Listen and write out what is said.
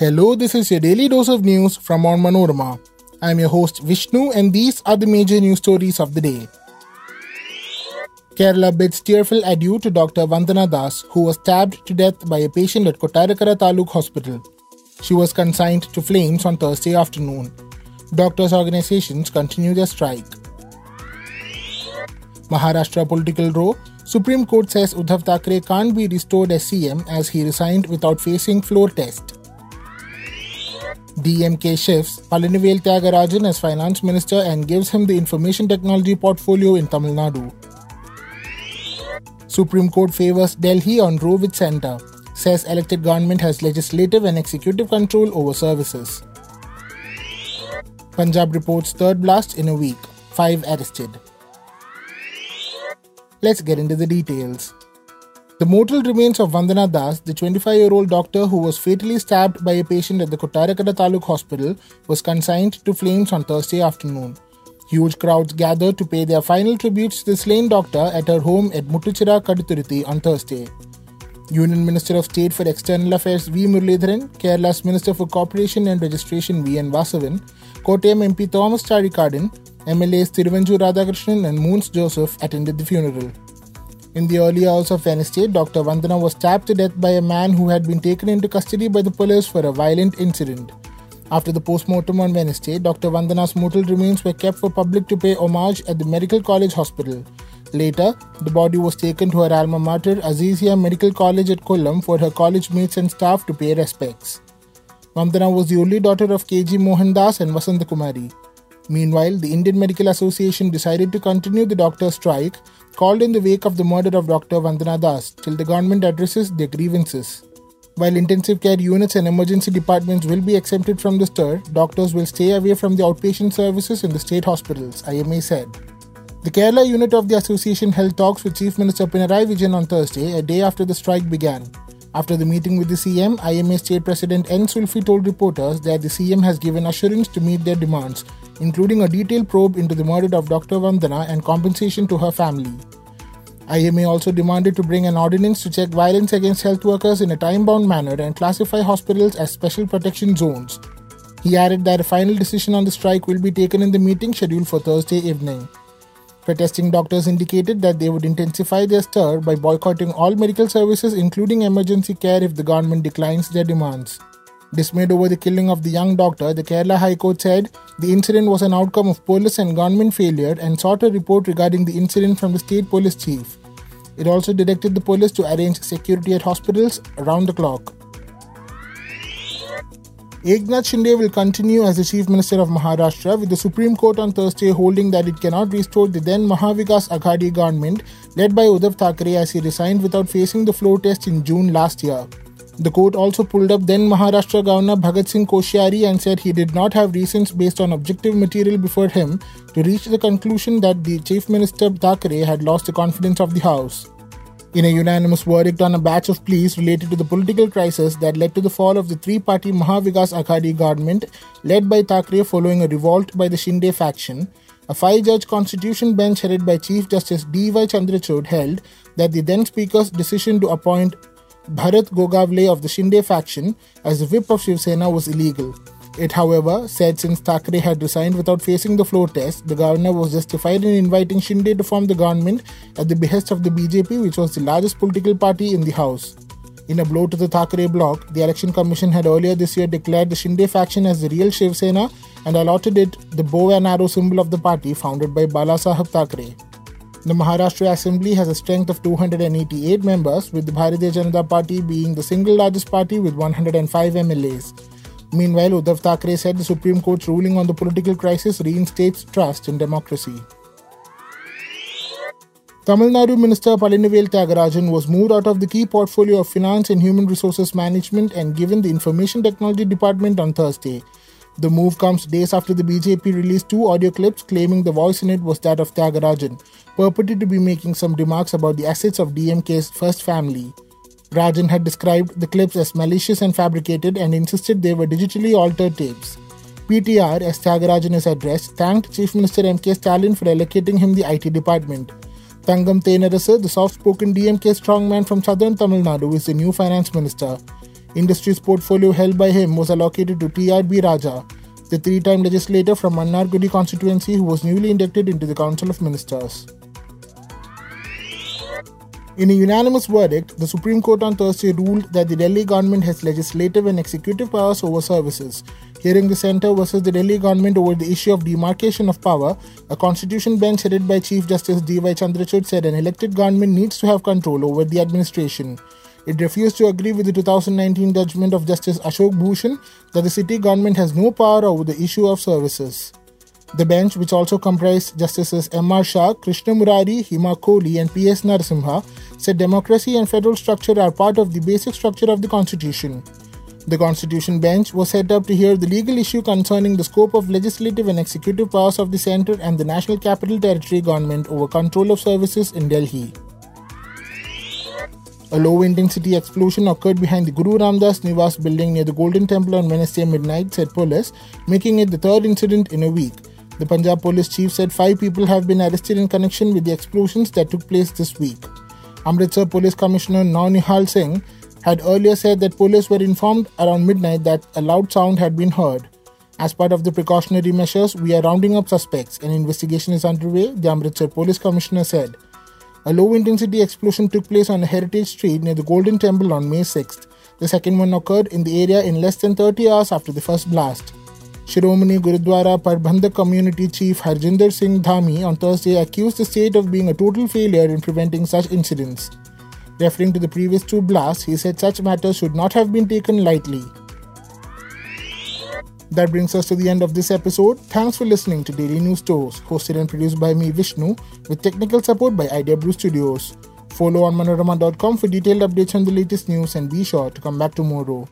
Hello, this is your daily dose of news from Onmanorama. I'm your host Vishnu, and these are the major news stories of the day. Kerala bids tearful adieu to Dr. Vandana Das, who was stabbed to death by a patient at Kottarakara Taluk Hospital. She was consigned to flames on Thursday afternoon. Doctors' organizations continue their strike. Maharashtra political row Supreme Court says Uddhav Thackeray can't be restored as CM as he resigned without facing floor test. DMK shifts Palanivel Tyagarajan as finance minister and gives him the information technology portfolio in Tamil Nadu. Supreme Court favors Delhi on Roe v. Center, says elected government has legislative and executive control over services. Punjab reports third blast in a week, 5 arrested. Let's get into the details. The mortal remains of Vandana Das, the 25 year old doctor who was fatally stabbed by a patient at the Kottarakara Taluk Hospital, was consigned to flames on Thursday afternoon. Huge crowds gathered to pay their final tributes to the slain doctor at her home at Muttuchira Kaduthuruthy on Thursday. Union Minister of State for External Affairs V. Muralidharan, Kerala's Minister for Corporation and Registration V. N. Vasavan, Kottayam MP Thomas Chazhikadan, MLAs Thiruvanchur Radhakrishnan and Mons Joseph attended the funeral. In the early hours of Wednesday, Dr. Vandana was stabbed to death by a man who had been taken into custody by the police for a violent incident. After the post-mortem on Wednesday, Dr. Vandana's mortal remains were kept for public to pay homage at the Medical College Hospital. Later, the body was taken to her alma mater, Azizia Medical College at Kollam, for her college mates and staff to pay respects. Vandana was the only daughter of K.G. Mohandas and Vasanta Kumari. Meanwhile, the Indian Medical Association decided to continue the doctor's strike, called in the wake of the murder of Dr. Vandana Das, till the government addresses their grievances. While intensive care units and emergency departments will be exempted from the stir, doctors will stay away from the outpatient services in the state hospitals, IMA said. The Kerala unit of the association held talks with Chief Minister Pinarayi Vijayan on Thursday, a day after the strike began. After the meeting with the CM, IMA State President N. Sulfi told reporters that the CM has given assurance to meet their demands, including a detailed probe into the murder of Dr. Vandana and compensation to her family. IMA also demanded to bring an ordinance to check violence against health workers in a time bound manner and classify hospitals as special protection zones. He added that a final decision on the strike will be taken in the meeting scheduled for Thursday evening. Protesting doctors indicated that they would intensify their stir by boycotting all medical services, including emergency care, if the government declines their demands. Dismayed over the killing of the young doctor, the Kerala High Court said the incident was an outcome of police and government failure and sought a report regarding the incident from the state police chief. It also directed the police to arrange security at hospitals around the clock. Eknath Shinde will continue as the Chief Minister of Maharashtra, with the Supreme Court on Thursday holding that it cannot restore the then Mahavikas Aghadi government led by Uddhav Thackeray as he resigned without facing the floor test in June last year. The court also pulled up then Maharashtra Governor Bhagat Singh Koshyari and said he did not have reasons based on objective material before him to reach the conclusion that the Chief Minister Thackeray had lost the confidence of the House. In a unanimous verdict on a batch of pleas related to the political crisis that led to the fall of the three party Mahavikas Aghadi government led by Thackeray following a revolt by the Shinde faction, a five judge constitution bench headed by Chief Justice D.Y. Chandrachud held that the then Speaker's decision to appoint Bharat Gogavle of the Shinde faction as the whip of Shiv Sena was illegal. It, however, said since Thackeray had resigned without facing the floor test, the governor was justified in inviting Shinde to form the government at the behest of the BJP, which was the largest political party in the House. In a blow to the Thackeray bloc, the Election Commission had earlier this year declared the Shinde faction as the real Shiv Sena and allotted it the bow and arrow symbol of the party founded by Balasaheb Thackeray. The Maharashtra Assembly has a strength of 288 members, with the Bharatiya Janata Party being the single largest party with 105 MLAs. Meanwhile, Uddhav Thackeray said the Supreme Court's ruling on the political crisis reinstates trust in democracy. Tamil Nadu Minister Palanivel Tyagarajan was moved out of the key portfolio of Finance and Human Resources Management and given the Information Technology Department on Thursday. The move comes days after the BJP released two audio clips claiming the voice in it was that of Tyagarajan, purported to be making some remarks about the assets of DMK's first family. Rajan had described the clips as malicious and fabricated and insisted they were digitally altered tapes. PTR, as Tyagarajan is addressed, thanked Chief Minister M.K. Stalin for allocating him the IT department. Thangam Thenarasu, the soft spoken DMK strongman from southern Tamil Nadu, is the new finance minister. Industries portfolio held by him was allocated to T.R.B. Raja, the three time legislator from Mannargudi constituency who was newly inducted into the Council of Ministers. In a unanimous verdict, the Supreme Court on Thursday ruled that the Delhi government has legislative and executive powers over services. Hearing the centre versus the Delhi government over the issue of demarcation of power, a constitution bench headed by Chief Justice D.Y. Chandrachud said an elected government needs to have control over the administration. It refused to agree with the 2019 judgment of Justice Ashok Bhushan that the city government has no power over the issue of services. The bench, which also comprised Justices M.R. Shah, Krishna Murari, Hima Kohli, and P.S. Narasimha, said democracy and federal structure are part of the basic structure of the Constitution. The Constitution Bench was set up to hear the legal issue concerning the scope of legislative and executive powers of the centre and the National Capital Territory government over control of services in Delhi. A low intensity explosion occurred behind the Guru Ramdas Nivas building near the Golden Temple on Wednesday midnight, said police, making it the third incident in a week. The Punjab police chief said five people have been arrested in connection with the explosions that took place this week. Amritsar Police Commissioner Naunihal Singh had earlier said that police were informed around midnight that a loud sound had been heard. As part of the precautionary measures, we are rounding up suspects. An investigation is underway, the Amritsar Police Commissioner said. A low intensity explosion took place on Heritage Street near the Golden Temple on May 6th. The second one occurred in the area in less than 30 hours after the first blast. Shiromani Gurudwara Parbandhak Committee Chief Harjinder Singh Dhami on Thursday accused the state of being a total failure in preventing such incidents. Referring to the previous two blasts, he said such matters should not have been taken lightly. That brings us to the end of this episode. Thanks for listening to Daily News Tours, hosted and produced by me, Vishnu, with technical support by Brew Studios. Follow on manorama.com for detailed updates on the latest news and be sure to come back tomorrow.